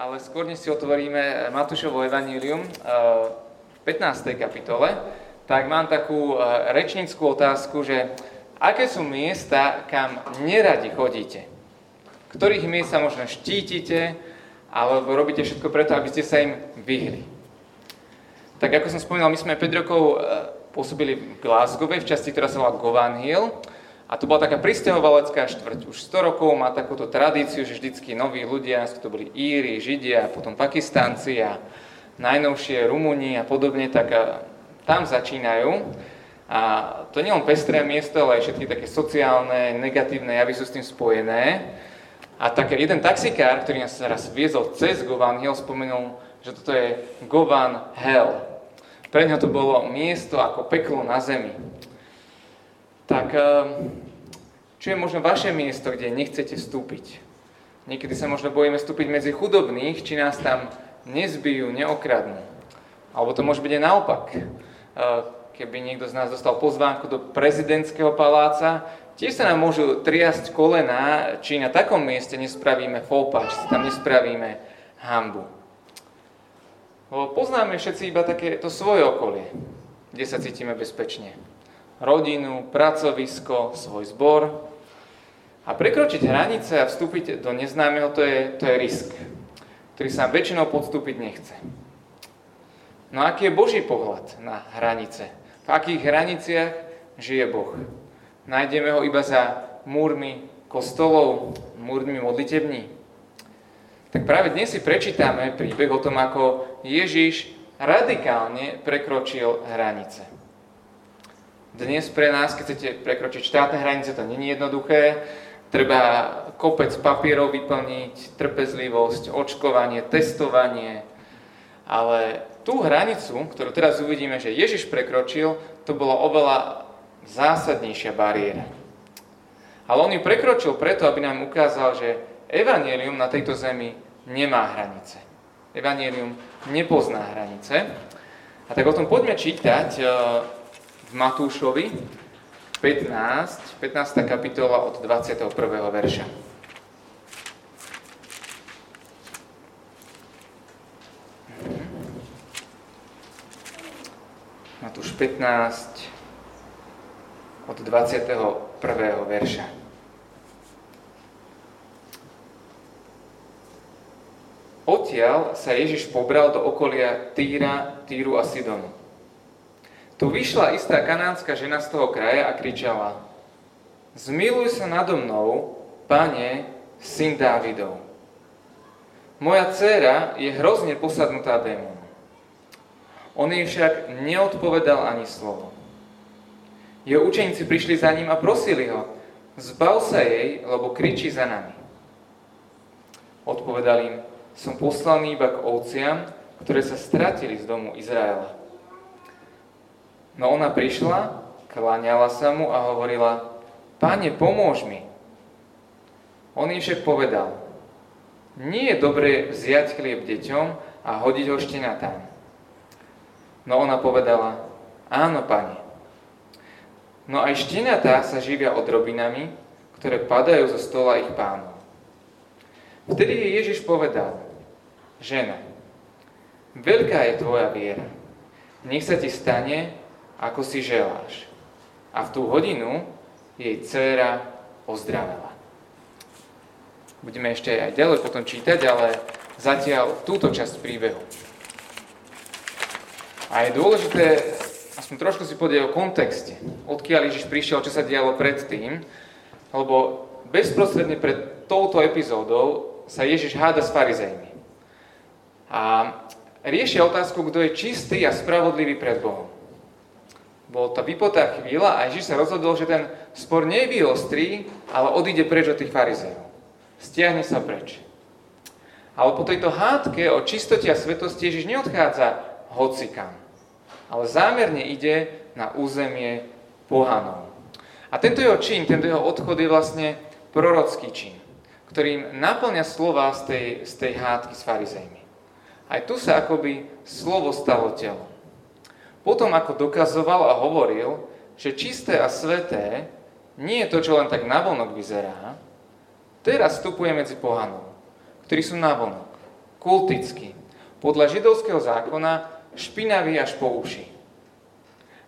ale skôr než si otvoríme Matúšovo evanílium v 15. kapitole, tak mám takú rečníckú otázku, že aké sú miesta, kam neradi chodíte? Ktorých miest sa možno štítite, alebo robíte všetko preto, aby ste sa im vyhli? Tak ako som spomínal, my sme 5 rokov pôsobili v Glasgow, v časti, ktorá sa volá Govan Hill. A to bola taká pristahovalecká štvrť. Už 100 rokov má takúto tradíciu, že vždycky noví ľudia, to boli Íri, Židia, potom Pakistanci a najnovšie Rumúni a podobne, tak tam začínajú. A to nie len pestré miesto, ale aj všetky také sociálne, negatívne javy sú s tým spojené. A tak jeden taxikár, ktorý nás raz viezol cez Govan Hill, spomenul, že toto je Govan Hell. Pre ňa to bolo miesto ako peklo na zemi. Tak ehm, čo je možno vaše miesto, kde nechcete vstúpiť? Niekedy sa možno bojíme vstúpiť medzi chudobných, či nás tam nezbijú, neokradnú. Alebo to môže byť aj naopak. Ehm, keby niekto z nás dostal pozvánku do prezidentského paláca, tiež sa nám môžu triasť kolena, či na takom mieste nespravíme fópa, či si tam nespravíme hambu. Poznáme všetci iba také to svoje okolie, kde sa cítime bezpečne rodinu, pracovisko, svoj zbor. A prekročiť hranice a vstúpiť do neznámeho, to je, to je risk, ktorý sa väčšinou podstúpiť nechce. No aký je Boží pohľad na hranice? V akých hraniciach žije Boh? Nájdeme ho iba za múrmi kostolov, múrmi modlitební? Tak práve dnes si prečítame príbeh o tom, ako Ježiš radikálne prekročil hranice. Dnes pre nás, keď chcete prekročiť štátne hranice, to není jednoduché. Treba kopec papierov vyplniť, trpezlivosť, očkovanie, testovanie. Ale tú hranicu, ktorú teraz uvidíme, že Ježiš prekročil, to bola oveľa zásadnejšia bariéra. Ale on ju prekročil preto, aby nám ukázal, že evanielium na tejto zemi nemá hranice. Evanielium nepozná hranice. A tak o tom poďme čítať v Matúšovi 15, 15. kapitola od 21. verša. Matúš 15 od 21. verša. Odtiaľ sa Ježiš pobral do okolia Týra, Týru a Sidonu. Tu vyšla istá kanánska žena z toho kraja a kričala Zmiluj sa nado mnou, pane, syn Dávidov. Moja dcéra je hrozne posadnutá démonom. On jej však neodpovedal ani slovo. Jeho učeníci prišli za ním a prosili ho, zbav sa jej, lebo kričí za nami. Odpovedal im, som poslaný iba k ovciam, ktoré sa stratili z domu Izraela. No ona prišla, kláňala sa mu a hovorila, Pane, pomôž mi. On jej však povedal, nie je dobré vziať chlieb deťom a hodiť ho tam. No ona povedala, áno, pane. No aj štenatá sa živia odrobinami, ktoré padajú zo stola ich pánov. Vtedy jej Ježiš povedal, žena, veľká je tvoja viera. Nech sa ti stane, ako si želáš. A v tú hodinu jej dcéra ozdravela. Budeme ešte aj ďalej potom čítať, ale zatiaľ túto časť príbehu. A je dôležité aspoň trošku si povedať o kontexte, odkiaľ Ježiš prišiel, čo sa dialo predtým, lebo bezprostredne pred touto epizódou sa Ježiš háda s farizejmi. A riešia otázku, kto je čistý a spravodlivý pred Bohom bol tá vypotá chvíľa a Ježiš sa rozhodol, že ten spor nevyostrí, ale odíde preč od tých farizejov. Stiahne sa preč. Ale po tejto hádke o čistote a svetosti Ježiš neodchádza hocikam, ale zámerne ide na územie pohanov. A tento jeho čin, tento jeho odchod je vlastne prorocký čin, ktorým naplňa slova z tej, z tej hádky s farizejmi. Aj tu sa akoby slovo stalo telom. Potom ako dokazoval a hovoril, že čisté a sveté nie je to, čo len tak navonok vyzerá, teraz vstupuje medzi pohanov, ktorí sú navonok, kultický, podľa židovského zákona špinavý až po uši.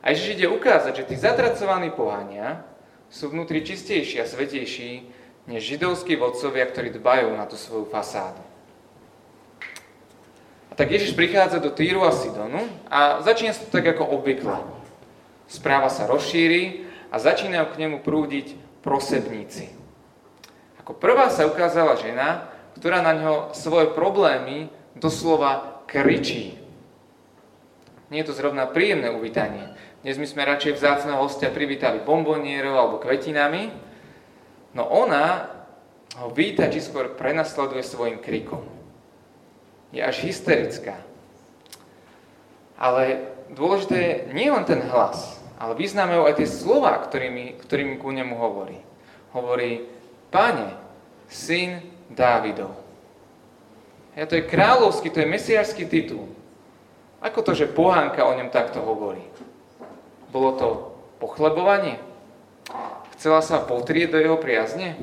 A Ježiš ide ukázať, že tí zatracovaní pohania sú vnútri čistejší a svetejší než židovskí vodcovia, ktorí dbajú na tú svoju fasádu. A tak Ježiš prichádza do Týru a Sidonu a začína sa to tak ako obvykle. Správa sa rozšíri a začínajú k nemu prúdiť prosebníci. Ako prvá sa ukázala žena, ktorá na ňo svoje problémy doslova kričí. Nie je to zrovna príjemné uvítanie. Dnes my sme radšej vzácného hostia privítali bombonierov alebo kvetinami, no ona ho víta, či skôr prenasleduje svojim krikom. Je až hysterická. Ale dôležité je nie len ten hlas, ale vyznávajú aj tie slova, ktorými, ktorými ku nemu hovorí. Hovorí, Pane, syn Dávidov. A to je kráľovský, to je mesiářský titul. Ako to, že pohánka o ňom takto hovorí? Bolo to pochlebovanie? Chcela sa potrieť do jeho priazne?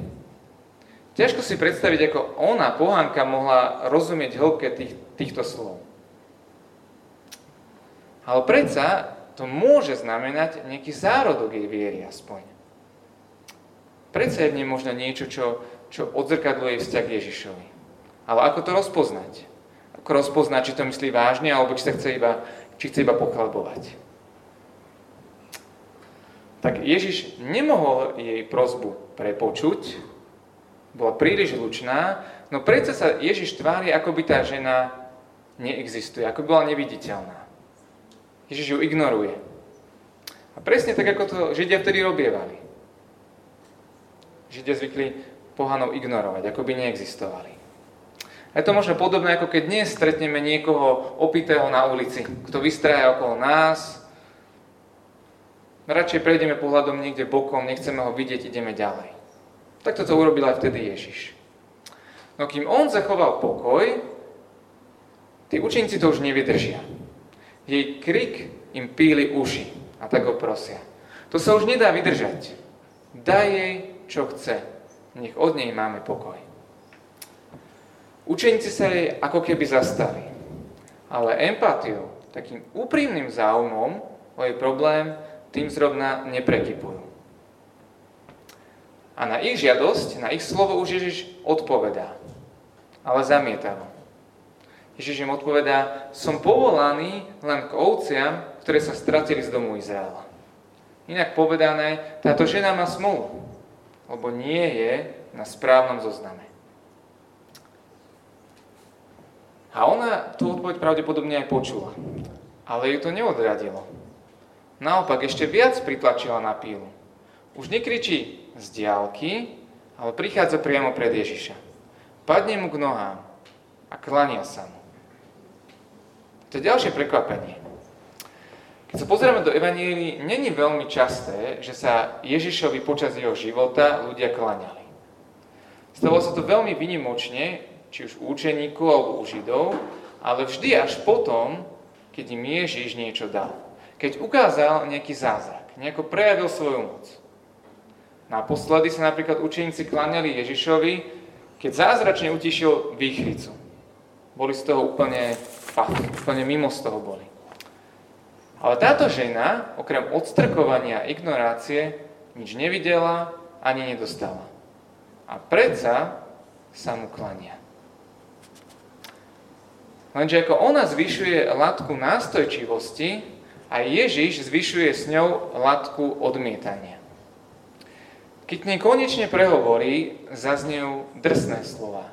Ťažko si predstaviť, ako ona, pohánka, mohla rozumieť hĺbke tých, týchto slov. Ale predsa to môže znamenať nejaký zárodok jej viery aspoň. Predsa je v nej možno niečo, čo, čo odzrkadluje vzťah Ježišovi. Ale ako to rozpoznať? Ako rozpoznať, či to myslí vážne, alebo či sa chce iba, či chce iba pochlebovať. Tak Ježiš nemohol jej prozbu prepočuť, bola príliš lučná, no predsa sa Ježiš tvári, ako by tá žena neexistuje, ako by bola neviditeľná. Ježiš ju ignoruje. A presne tak, ako to Židia vtedy robievali. Židia zvykli pohanov ignorovať, ako by neexistovali. Je to možno podobné, ako keď dnes stretneme niekoho opitého na ulici, kto vystraja okolo nás. Radšej prejdeme pohľadom niekde bokom, nechceme ho vidieť, ideme ďalej. Takto to urobil aj vtedy Ježiš. No kým on zachoval pokoj, tí učeníci to už nevydržia. Jej krik im píli uši a tak ho prosia. To sa už nedá vydržať. Daj jej, čo chce. Nech od nej máme pokoj. Učeníci sa jej ako keby zastali. Ale empátiou, takým úprimným záujmom o jej problém, tým zrovna neprekypujú. A na ich žiadosť, na ich slovo už Ježiš odpovedá. Ale zamietavo. Ježiš im odpovedá, som povolaný len k ovciam, ktoré sa stratili z domu Izraela. Inak povedané, táto žena má smolu, lebo nie je na správnom zozname. A ona tú odpoveď pravdepodobne aj počula. Ale ju to neodradilo. Naopak ešte viac pritlačila na pílu. Už nekričí z diálky, ale prichádza priamo pred Ježiša. Padne mu k nohám a klania sa mu. To je ďalšie prekvapenie. Keď sa pozrieme do Evanielii, není veľmi časté, že sa Ježišovi počas jeho života ľudia klaňali. Stalo sa to veľmi vynimočne, či už u učeníkov alebo u Židov, ale vždy až potom, keď im Ježiš niečo dal. Keď ukázal nejaký zázrak, nejako prejavil svoju moc. Naposledy sa napríklad učeníci kláňali Ježišovi, keď zázračne utišil výchricu. Boli z toho úplne fakt, úplne mimo z toho boli. Ale táto žena, okrem odstrkovania a ignorácie, nič nevidela ani nedostala. A predsa sa mu klania. Lenže ako ona zvyšuje latku nástojčivosti, a Ježiš zvyšuje s ňou latku odmietania. Keď konečne prehovorí, zaznejú drsné slova.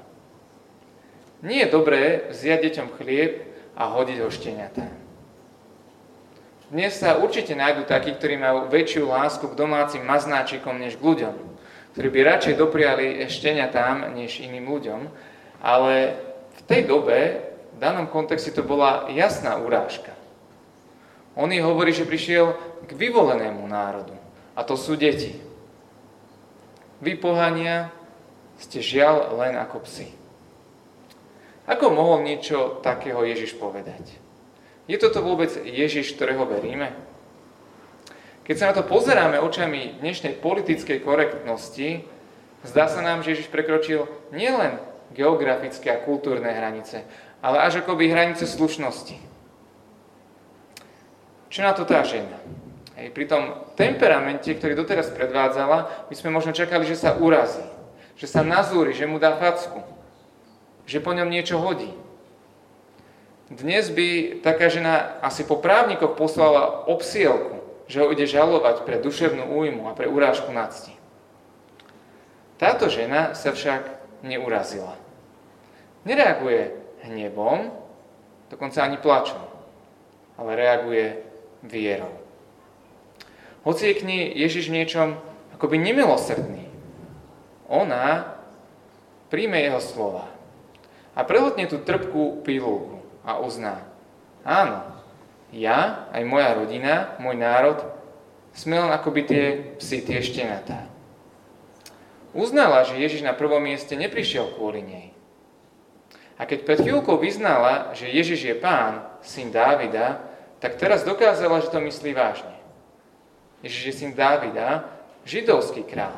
Nie je dobré vziať deťom chlieb a hodiť ho šteniatá. Dnes sa určite nájdú takí, ktorí majú väčšiu lásku k domácim maznáčikom než k ľuďom, ktorí by radšej dopriali šteniatám než iným ľuďom, ale v tej dobe v danom kontexte to bola jasná urážka. On jej hovorí, že prišiel k vyvolenému národu. A to sú deti. Vy pohania ste žiaľ len ako psi. Ako mohol niečo takého Ježiš povedať? Je toto vôbec Ježiš, ktorého veríme? Keď sa na to pozeráme očami dnešnej politickej korektnosti, zdá sa nám, že Ježiš prekročil nielen geografické a kultúrne hranice, ale až akoby hranice slušnosti. Čo na to tá žena? Hej, pri tom temperamente, ktorý doteraz predvádzala, my sme možno čakali, že sa urazí, že sa nazúri, že mu dá facku, že po ňom niečo hodí. Dnes by taká žena asi po právnikoch poslala obsielku, že ho ide žalovať pre duševnú újmu a pre urážku nadsti. Táto žena sa však neurazila. Nereaguje hnevom, dokonca ani plačom, ale reaguje vierou. Hoci je k nej Ježiš niečom akoby nemilosrdný, ona príjme jeho slova a prehltne tú trpkú pilulku a uzná, áno, ja, aj moja rodina, môj národ, sme len akoby tie psy, tie štenatá. Uznala, že Ježiš na prvom mieste neprišiel kvôli nej. A keď pred chvíľkou vyznala, že Ježiš je pán, syn Dávida, tak teraz dokázala, že to myslí vážne. Ježiš je syn Dávida, židovský král.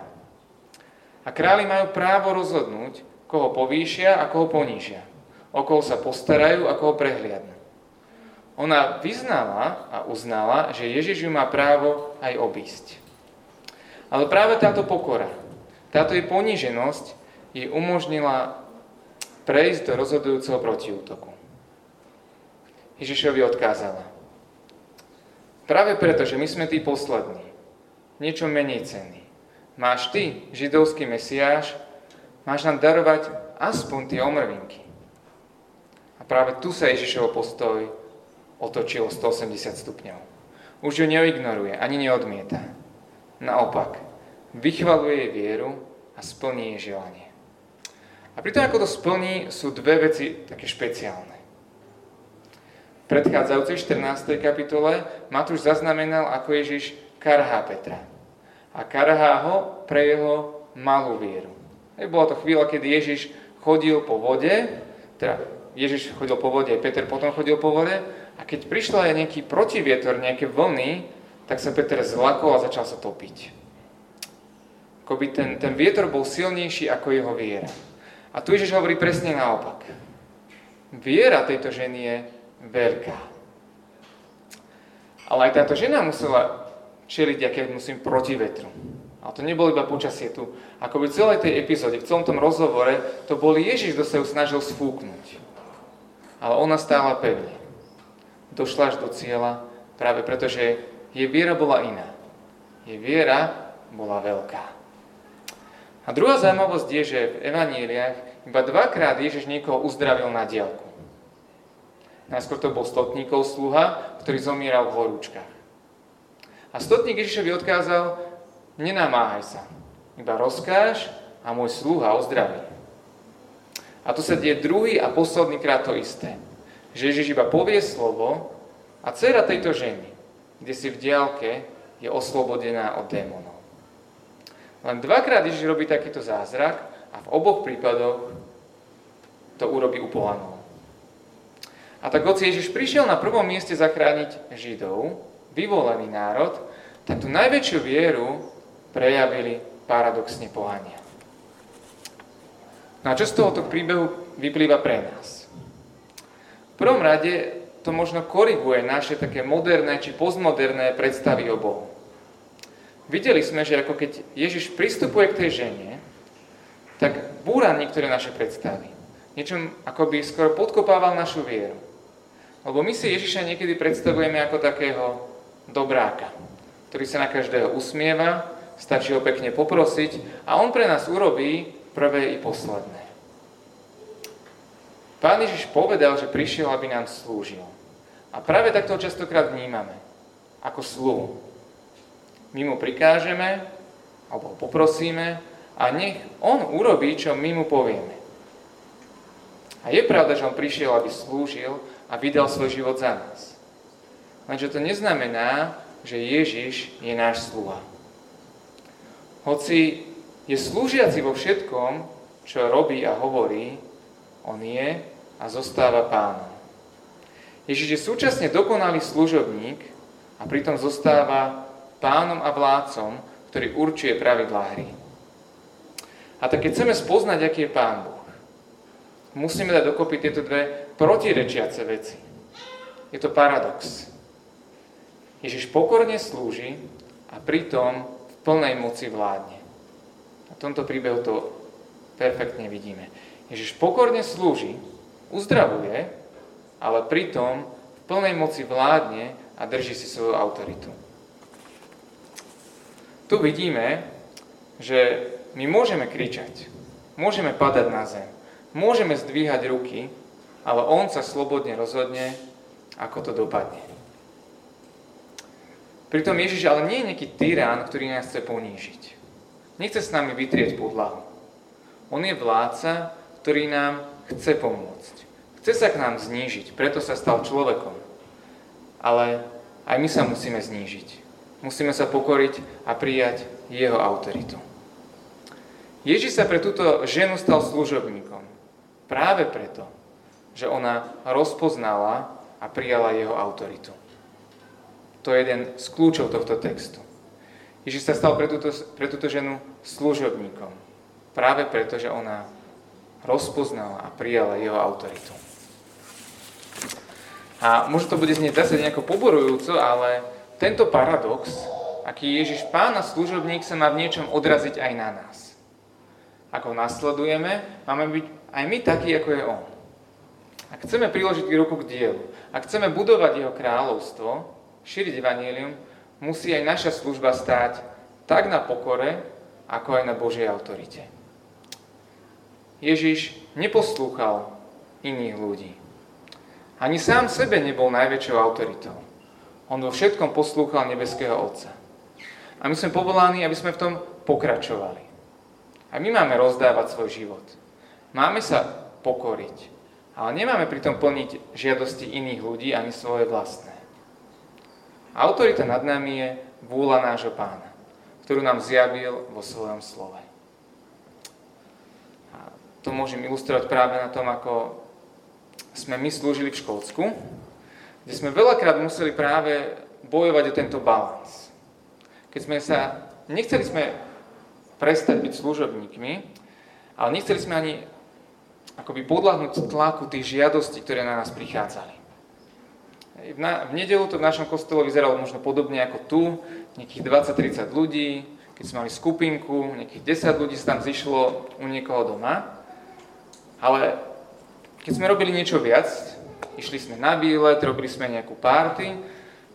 A králi majú právo rozhodnúť, koho povýšia a koho ponížia. O koho sa postarajú a koho prehliadnú. Ona vyznala a uznala, že Ježiš ju má právo aj obísť. Ale práve táto pokora, táto jej poníženosť jej umožnila prejsť do rozhodujúceho protiútoku. Ježišovi odkázala. Práve preto, že my sme tí poslední, niečo menej cenní. Máš ty, židovský mesiáš, máš nám darovať aspoň tie omrvinky. A práve tu sa Ježišov postoj otočil 180 stupňov. Už ju neignoruje, ani neodmieta. Naopak, vychvaluje jej vieru a splní jej želanie. A pri tom, ako to splní, sú dve veci také špeciálne predchádzajúcej 14. kapitole Matúš zaznamenal, ako Ježiš karhá Petra. A karhá ho pre jeho malú vieru. Bola to chvíľa, kedy Ježiš chodil po vode, teda Ježiš chodil po vode, Peter potom chodil po vode, a keď prišla aj nejaký protivietor, nejaké vlny, tak sa Peter zlakol a začal sa topiť. Akoby ten, ten vietor bol silnejší ako jeho viera. A tu Ježiš hovorí presne naopak. Viera tejto ženy je veľká. Ale aj táto žena musela čeliť aké musím proti vetru. A to nebolo iba počasie tu. Ako by celej tej epizóde, v celom tom rozhovore, to bol Ježiš, kto sa ju snažil sfúknuť. Ale ona stála pevne. Došla až do cieľa, práve preto, že jej viera bola iná. Jej viera bola veľká. A druhá zaujímavosť je, že v evaníliách iba dvakrát Ježiš niekoho uzdravil na diálku. Najskôr to bol stotníkov sluha, ktorý zomieral v horúčkach. A stotník Ježišovi odkázal, nenamáhaj sa, iba rozkáž a môj sluha ozdraví. A tu sa deje druhý a posledný krát to isté. Že Ježiš iba povie slovo a dcera tejto ženy, kde si v diálke, je oslobodená od démonov. Len dvakrát Ježiš robí takýto zázrak a v oboch prípadoch to urobí u pohanov. A tak hoci Ježiš prišiel na prvom mieste zachrániť Židov, vyvolený národ, tak tú najväčšiu vieru prejavili paradoxne pohania. No a čo z tohoto príbehu vyplýva pre nás? V prvom rade to možno koriguje naše také moderné či postmoderné predstavy o Bohu. Videli sme, že ako keď Ježiš pristupuje k tej žene, tak búra niektoré naše predstavy. Niečom akoby skoro podkopával našu vieru. Lebo my si Ježiša niekedy predstavujeme ako takého dobráka, ktorý sa na každého usmieva, stačí ho pekne poprosiť a on pre nás urobí prvé i posledné. Pán Ježiš povedal, že prišiel, aby nám slúžil. A práve takto ho častokrát vnímame, ako sluhu. My mu prikážeme, alebo ho poprosíme a nech on urobí, čo my mu povieme. A je pravda, že on prišiel, aby slúžil, a vydal svoj život za nás. Lenže to neznamená, že Ježiš je náš sluha. Hoci je slúžiaci vo všetkom, čo robí a hovorí, on je a zostáva pánom. Ježiš je súčasne dokonalý služobník a pritom zostáva pánom a vládcom, ktorý určuje pravidlá hry. A tak keď chceme spoznať, aký je Pán Boh, musíme dať dokopy tieto dve protirečiace veci. Je to paradox. Ježiš pokorne slúži a pritom v plnej moci vládne. Na tomto príbehu to perfektne vidíme. Ježiš pokorne slúži, uzdravuje, ale pritom v plnej moci vládne a drží si svoju autoritu. Tu vidíme, že my môžeme kričať, môžeme padať na zem, môžeme zdvíhať ruky, ale on sa slobodne rozhodne, ako to dopadne. Pritom Ježiš ale nie je nejaký tyrán, ktorý nás chce ponížiť. Nechce s nami vytrieť podlahu. On je vládca, ktorý nám chce pomôcť. Chce sa k nám znížiť, preto sa stal človekom. Ale aj my sa musíme znížiť. Musíme sa pokoriť a prijať jeho autoritu. Ježiš sa pre túto ženu stal služobníkom. Práve preto, že ona rozpoznala a prijala jeho autoritu. To je jeden z kľúčov tohto textu. Ježiš sa stal pre túto, pre túto ženu služobníkom. Práve preto, že ona rozpoznala a prijala jeho autoritu. A možno to bude znieť zase nejako poborujúco, ale tento paradox, aký Ježiš pán a služobník sa má v niečom odraziť aj na nás. Ako nasledujeme, máme byť aj my takí, ako je On. Ak chceme priložiť ruku k dielu, ak chceme budovať Jeho kráľovstvo, šíriť Evangelium, musí aj naša služba stáť tak na pokore, ako aj na Božej autorite. Ježiš neposlúchal iných ľudí. Ani sám sebe nebol najväčšou autoritou. On vo všetkom poslúchal nebeského Otca. A my sme povolaní, aby sme v tom pokračovali. A my máme rozdávať svoj život. Máme sa pokoriť. Ale nemáme pritom plniť žiadosti iných ľudí ani svoje vlastné. Autorita nad nami je vôľa nášho pána, ktorú nám zjavil vo svojom slove. A to môžem ilustrovať práve na tom, ako sme my slúžili v Škótsku, kde sme veľakrát museli práve bojovať o tento balans. Keď sme sa, nechceli sme prestať byť služobníkmi, ale nechceli sme ani akoby podľahnúť tlaku tých žiadostí, ktoré na nás prichádzali. V, na, v nedelu to v našom kostole vyzeralo možno podobne ako tu, nejakých 20-30 ľudí, keď sme mali skupinku, nejakých 10 ľudí sa tam zišlo u niekoho doma. Ale keď sme robili niečo viac, išli sme na výlet, robili sme nejakú párty,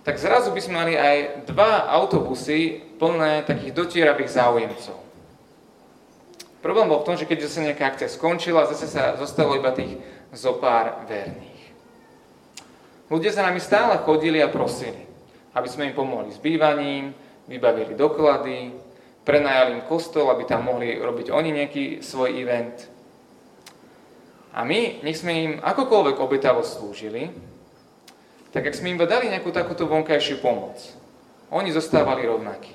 tak zrazu by sme mali aj dva autobusy plné takých dotieravých záujemcov. Problém bol v tom, že keď zase nejaká akcia skončila, zase sa zostalo iba tých zopár verných. Ľudia za nami stále chodili a prosili, aby sme im pomohli s bývaním, vybavili doklady, prenajali im kostol, aby tam mohli robiť oni nejaký svoj event. A my, nech sme im akokoľvek obetavo slúžili, tak ak sme im dali nejakú takúto vonkajšiu pomoc, oni zostávali rovnakí.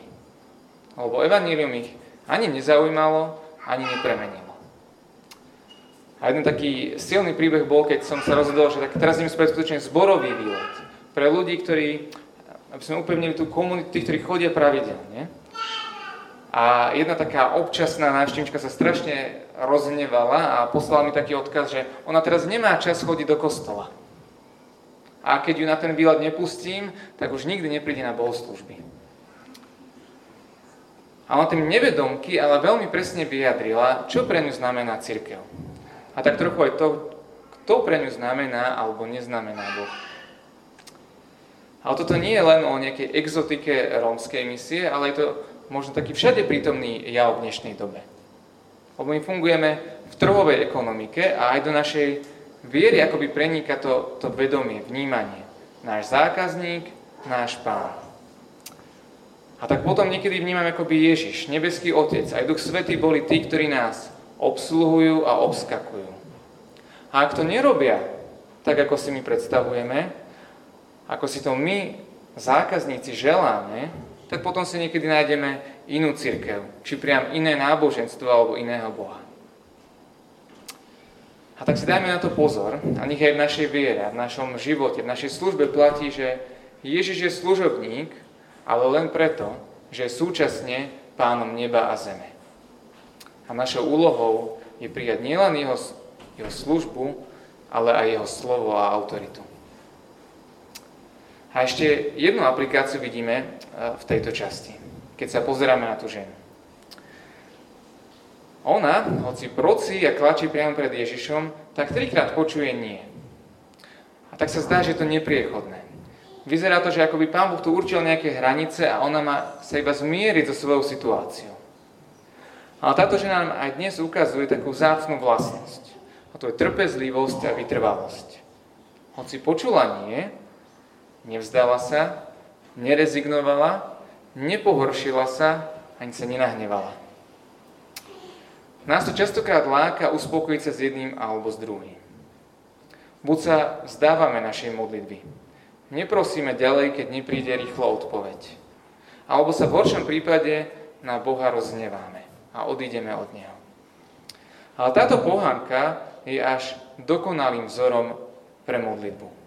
Lebo evanílium ich ani nezaujímalo, ani nepremenilo. A jeden taký silný príbeh bol, keď som sa rozhodol, že tak teraz idem spraviť skutočne zborový výlet. Pre ľudí, ktorí, aby sme upevnili tú komunitu, tých, ktorí chodia pravidelne. A jedna taká občasná návštevnička sa strašne rozhnevala a poslala mi taký odkaz, že ona teraz nemá čas chodiť do kostola. A keď ju na ten výlet nepustím, tak už nikdy nepríde na bohoslužby. A ona tým nevedomky, ale veľmi presne vyjadrila, čo pre ňu znamená církev. A tak trochu aj to, kto pre ňu znamená alebo neznamená Boh. Ale toto nie je len o nejakej exotike rómskej misie, ale je to možno taký všade prítomný jav v dnešnej dobe. Lebo my fungujeme v trhovej ekonomike a aj do našej viery akoby prenika to, to vedomie, vnímanie. Náš zákazník, náš pán. A tak potom niekedy vnímame akoby Ježiš, nebeský Otec, aj Duch Svetý boli tí, ktorí nás obsluhujú a obskakujú. A ak to nerobia tak, ako si my predstavujeme, ako si to my, zákazníci, želáme, tak potom si niekedy nájdeme inú církev, či priam iné náboženstvo alebo iného Boha. A tak si dajme na to pozor a nech aj v našej viere, v našom živote, v našej službe platí, že Ježiš je služobník, ale len preto, že je súčasne pánom neba a zeme. A našou úlohou je prijať nielen jeho jeho službu, ale aj jeho slovo a autoritu. A ešte jednu aplikáciu vidíme e, v tejto časti, keď sa pozeráme na tú ženu. Ona, hoci procí a klačí priamo pred Ježišom, tak trikrát počuje nie. A tak sa zdá, že je to nepriechodné. Vyzerá to, že ako by Pán Boh tu určil nejaké hranice a ona má sa iba zmieriť so svojou situáciou. Ale táto žena nám aj dnes ukazuje takú zácnú vlastnosť. A to je trpezlivosť a vytrvalosť. Hoci počula nie, Nevzdala sa, nerezignovala, nepohoršila sa, ani sa nenahnevala. Nás to častokrát láka uspokojiť sa s jedným alebo s druhým. Buď sa vzdávame našej modlitby. Neprosíme ďalej, keď nepríde rýchlo odpoveď. Alebo sa v horšom prípade na Boha rozneváme a odídeme od Neho. Ale táto pohanka je až dokonalým vzorom pre modlitbu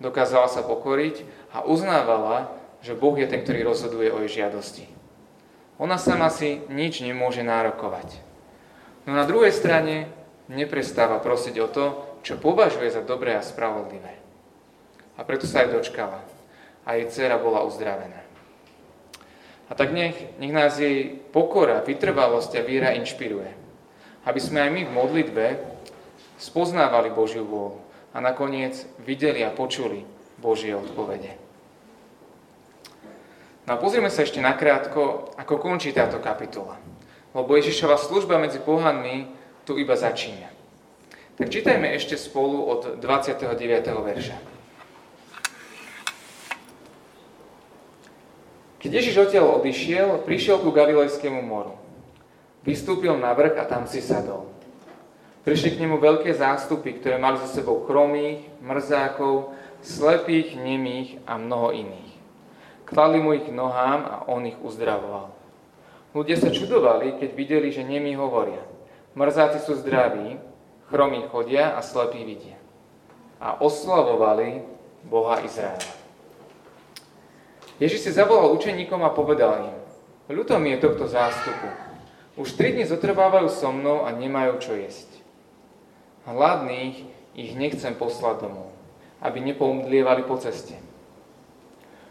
dokázala sa pokoriť a uznávala, že Boh je ten, ktorý rozhoduje o jej žiadosti. Ona sama si nič nemôže nárokovať. No na druhej strane neprestáva prosiť o to, čo považuje za dobré a spravodlivé. A preto sa aj dočkala. A jej dcera bola uzdravená. A tak nech, nech nás jej pokora, vytrvalosť a víra inšpiruje. Aby sme aj my v modlitbe spoznávali Božiu vôľu a nakoniec videli a počuli Božie odpovede. No a pozrieme sa ešte nakrátko, ako končí táto kapitola. Lebo Ježišova služba medzi pohanmi tu iba začína. Tak čítajme ešte spolu od 29. verša. Keď Ježiš odtiaľ odišiel, prišiel ku Galilejskému moru. Vystúpil na vrch a tam si sadol. Prišli k nemu veľké zástupy, ktoré mali so sebou chromých, mrzákov, slepých, nemých a mnoho iných. Kladli mu ich nohám a on ich uzdravoval. Ľudia sa čudovali, keď videli, že nemí hovoria. Mrzáci sú zdraví, chromí chodia a slepí vidia. A oslavovali Boha Izraela. Ježiš si zavolal učeníkom a povedal im, ľuto mi je tohto zástupu. Už tri dni zotrvávajú so mnou a nemajú čo jesť. Hladných ich nechcem poslať domov, aby nepoumdlievali po ceste.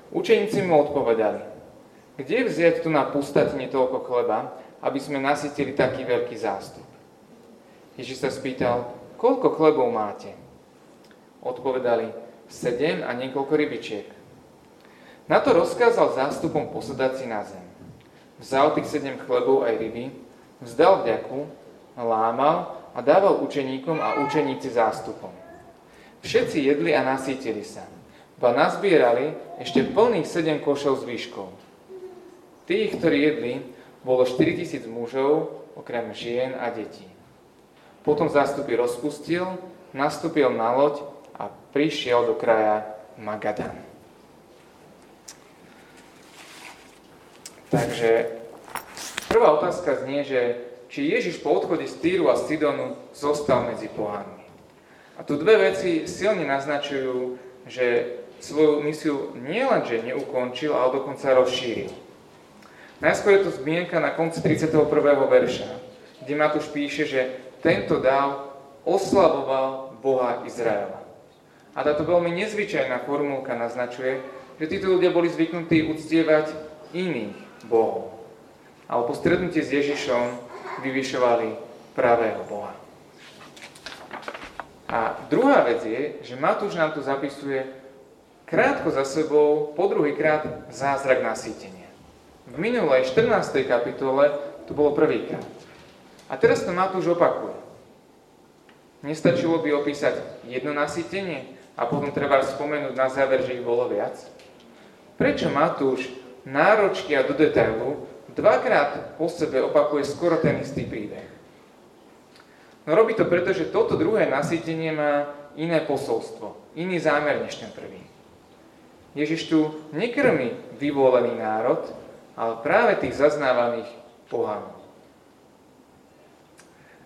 Učeníci mu odpovedali, kde vziať tu na pustatine toľko chleba, aby sme nasytili taký veľký zástup? Ježiš sa spýtal, koľko chlebov máte? Odpovedali, sedem a niekoľko rybičiek. Na to rozkázal zástupom posadať si na zem. Vzal tých sedem chlebov aj ryby, vzdal vďaku, lámal a dával učeníkom a učeníci zástupom. Všetci jedli a nasítili sa. Ba nazbierali ešte plných sedem košov s výškou. Tých, ktorí jedli, bolo 4000 mužov, okrem žien a detí. Potom zástupy rozpustil, nastúpil na loď a prišiel do kraja Magadan. Takže prvá otázka znie, že či Ježiš po odchode z Týru a Sidonu zostal medzi pohánmi. A tu dve veci silne naznačujú, že svoju misiu nielenže neukončil, ale dokonca rozšíril. Najskôr je to zmienka na konci 31. verša, kde Matúš píše, že tento dáv oslavoval Boha Izraela. A táto veľmi nezvyčajná formulka naznačuje, že títo ľudia boli zvyknutí uctievať iných bohov. Ale po stretnutí s Ježišom vyvyšovali pravého Boha. A druhá vec je, že Matúš nám tu zapisuje krátko za sebou, po druhý krát zázrak nasýtenia. V minulej 14. kapitole to bolo prvýkrát. A teraz to Matúš opakuje. Nestačilo by opísať jedno nasýtenie a potom treba spomenúť na záver, že ich bolo viac? Prečo Matúš náročky a do detailu dvakrát po sebe opakuje skoro ten istý príbeh. No robí to preto, že toto druhé nasýtenie má iné posolstvo, iný zámer než ten prvý. Ježiš tu nekrmi vyvolený národ, ale práve tých zaznávaných pohanov.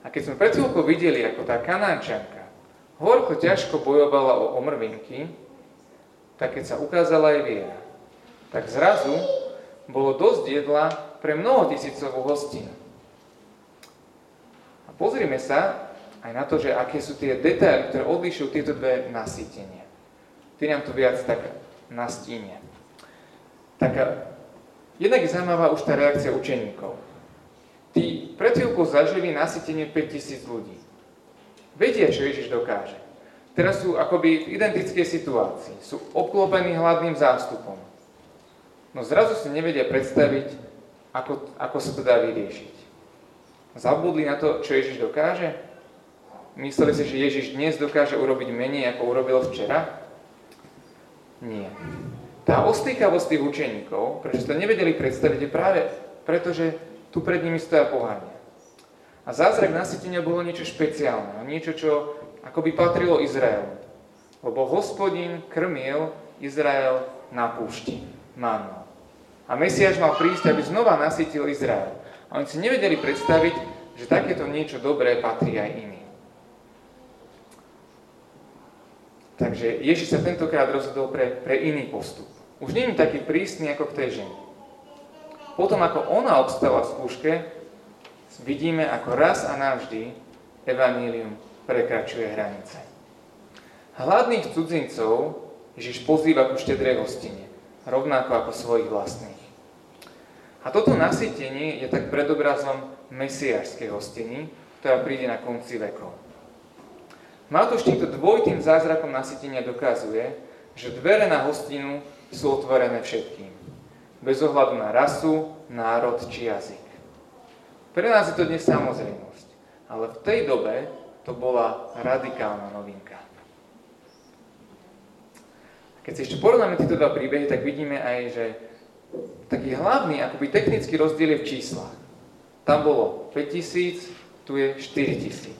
A keď sme pred chvíľkou videli, ako tá kanánčanka horko ťažko bojovala o omrvinky, tak keď sa ukázala aj viera, tak zrazu bolo dosť jedla pre mnoho tisícovú hostinu. A pozrime sa, aj na to, že aké sú tie detaily, ktoré odlišujú tieto dve nasýtenia. Ty nám to viac tak nastíne. Tak jednak je zaujímavá už tá reakcia učeníkov. Tí pred chvíľkou zažili nasytenie 5000 ľudí. Vedia, čo Ježiš dokáže. Teraz sú akoby v identickej situácii. Sú obklopení hladným zástupom. No zrazu si nevedia predstaviť, ako, ako sa to dá vyriešiť. Zabudli na to, čo Ježiš dokáže? Mysleli si, že Ježiš dnes dokáže urobiť menej, ako urobil včera? Nie. Tá ostýkavosť tých učeníkov, prečo to nevedeli predstaviť, je práve preto, že tu pred nimi stoja pohania. A zázrak nasytenia bolo niečo špeciálne, niečo, čo akoby patrilo Izraelu. Lebo hospodin krmil Izrael na púšti, mannou. A Mesiáš mal prísť, aby znova nasytil Izrael. A oni si nevedeli predstaviť, že takéto niečo dobré patrí aj iným. Takže Ježiš sa tentokrát rozhodol pre, pre iný postup. Už nie je taký prísny ako k tej žene. Potom, ako ona obstala v skúške, vidíme, ako raz a navždy Evanílium prekračuje hranice. Hladných cudzincov Ježiš pozýva ku štedrej hostine, rovnako ako svojich vlastných. A toto nasytenie je tak predobrazom mesiášskej hostiny, ktorá príde na konci vekov. Matúš týmto dvojitým zázrakom nasytenia dokazuje, že dvere na hostinu sú otvorené všetkým, bez ohľadu na rasu, národ či jazyk. Pre nás je to dnes samozrejmosť, ale v tej dobe to bola radikálna novinka. Keď si ešte porovnáme tieto dva príbehy, tak vidíme aj, že taký hlavný, akoby technický rozdiel je v číslach. Tam bolo 5000, tu je 4000.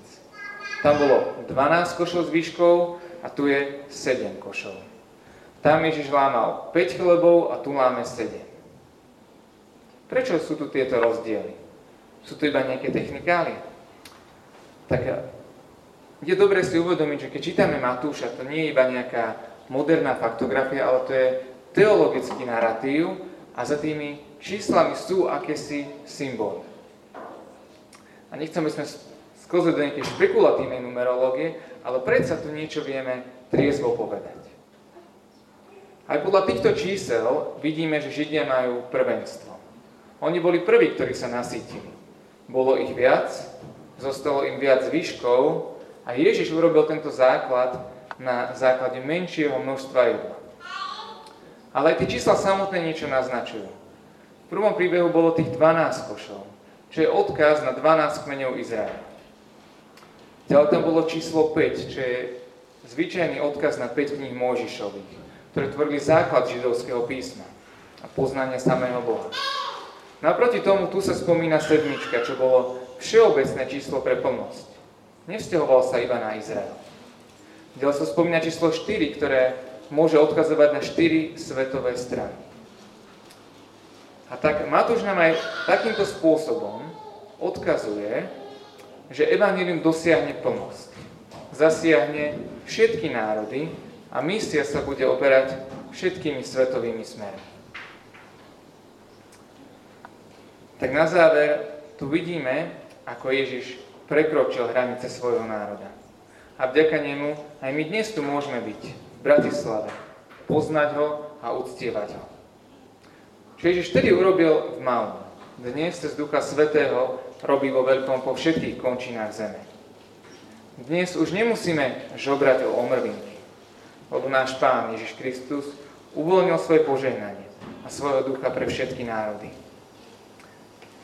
Tam bolo 12 košov s výškou a tu je 7 košov. Tam Ježiš lámal 5 chlebov a tu máme 7. Prečo sú tu tieto rozdiely? Sú to iba nejaké technikály? Tak je dobre si uvedomiť, že keď čítame Matúša, to nie je iba nejaká moderná faktografia, ale to je teologický narratív a za tými číslami sú akési symboly. A nechcem, aby sme sklzli do nejakej špekulatívnej numerológie, ale predsa tu niečo vieme triezvo povedať. Aj podľa týchto čísel vidíme, že Židia majú prvenstvo. Oni boli prví, ktorí sa nasítili. Bolo ich viac, zostalo im viac zvyškov a Ježiš urobil tento základ na základe menšieho množstva jedla. Ale aj tie čísla samotné niečo naznačujú. V prvom príbehu bolo tých 12 košov, čo je odkaz na 12 kmeňov Izraela. Ďalej tam bolo číslo 5, čo je zvyčajný odkaz na 5 kníh Mojžišových, ktoré tvorili základ židovského písma a poznania samého Boha. Naproti tomu tu sa spomína sedmička, čo bolo všeobecné číslo pre plnosť. Nevzťahoval sa iba na Izrael. Ďalej sa spomína číslo 4, ktoré môže odkazovať na 4 svetové strany. A tak Matúš nám aj takýmto spôsobom odkazuje, že Evangelium dosiahne plnosť. Zasiahne všetky národy a misia sa bude operať všetkými svetovými smermi. Tak na záver tu vidíme, ako Ježiš prekročil hranice svojho národa. A vďaka nemu aj my dnes tu môžeme byť Bratislave, poznať ho a uctievať ho. Čo Ježiš vtedy urobil v malom, dnes cez Ducha Svetého robí vo veľkom po všetkých končinách zeme. Dnes už nemusíme žobrať o omrvinky, lebo náš Pán Ježiš Kristus uvoľnil svoje požehnanie a svojho ducha pre všetky národy.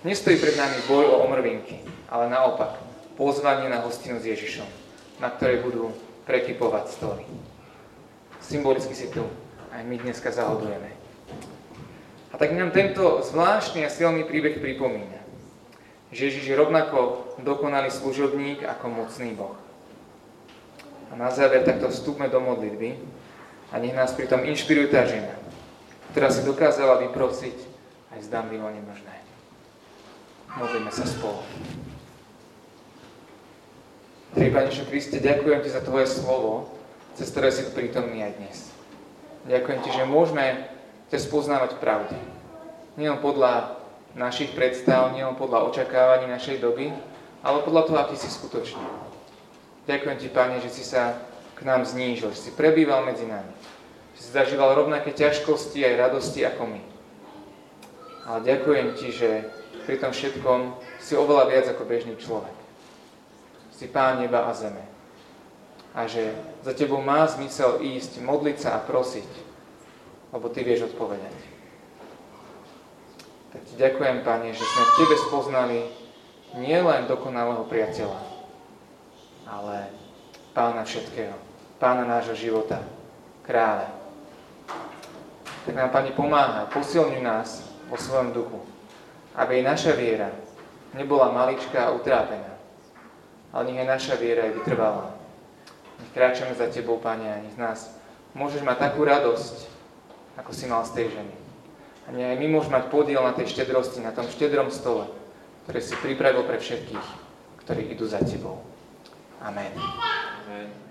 Nestojí pred nami boj o omrvinky, ale naopak pozvanie na hostinu s Ježišom, na ktorej budú prekypovať stoly. Symbolicky si tu aj my dneska zahodujeme. A tak nám tento zvláštny a silný príbeh pripomína že Ježiš je rovnako dokonalý služobník ako mocný Boh. A na záver takto vstúpme do modlitby a nech nás pritom inšpiruje tá žena, ktorá si dokázala vyprosiť aj zdanlivo nemožné. Modlíme sa spolu. Drahý Pane Kriste, ďakujem Ti za Tvoje slovo, cez ktoré si tu prítomný aj dnes. Ďakujem Ti, že môžeme ťa spoznávať v pravde. Nie podľa našich predstav, nielen podľa očakávaní našej doby, ale podľa toho, aký si skutočne. Ďakujem Ti, Pane, že si sa k nám znížil, že si prebýval medzi nami. Že si zažíval rovnaké ťažkosti aj radosti ako my. Ale ďakujem Ti, že pri tom všetkom si oveľa viac ako bežný človek. Si Pán neba a zeme. A že za Tebou má zmysel ísť, modliť sa a prosiť, lebo Ty vieš odpovedať. Tak Ti ďakujem, Pane, že sme v Tebe spoznali nielen dokonalého priateľa, ale Pána všetkého, Pána nášho života, kráľa. Tak nám, Pani, pomáha, posilňuj nás vo svojom duchu, aby aj naša viera nebola maličká a utrápená, ale nech aj naša viera je vytrvalá. Nech kráčame za Tebou, Pane, a nech nás môžeš mať takú radosť, ako si mal z tej ženy. A nech aj my môžeme mať podiel na tej štedrosti, na tom štedrom stole, ktorý si pripravil pre všetkých, ktorí idú za Tebou. Amen. Amen.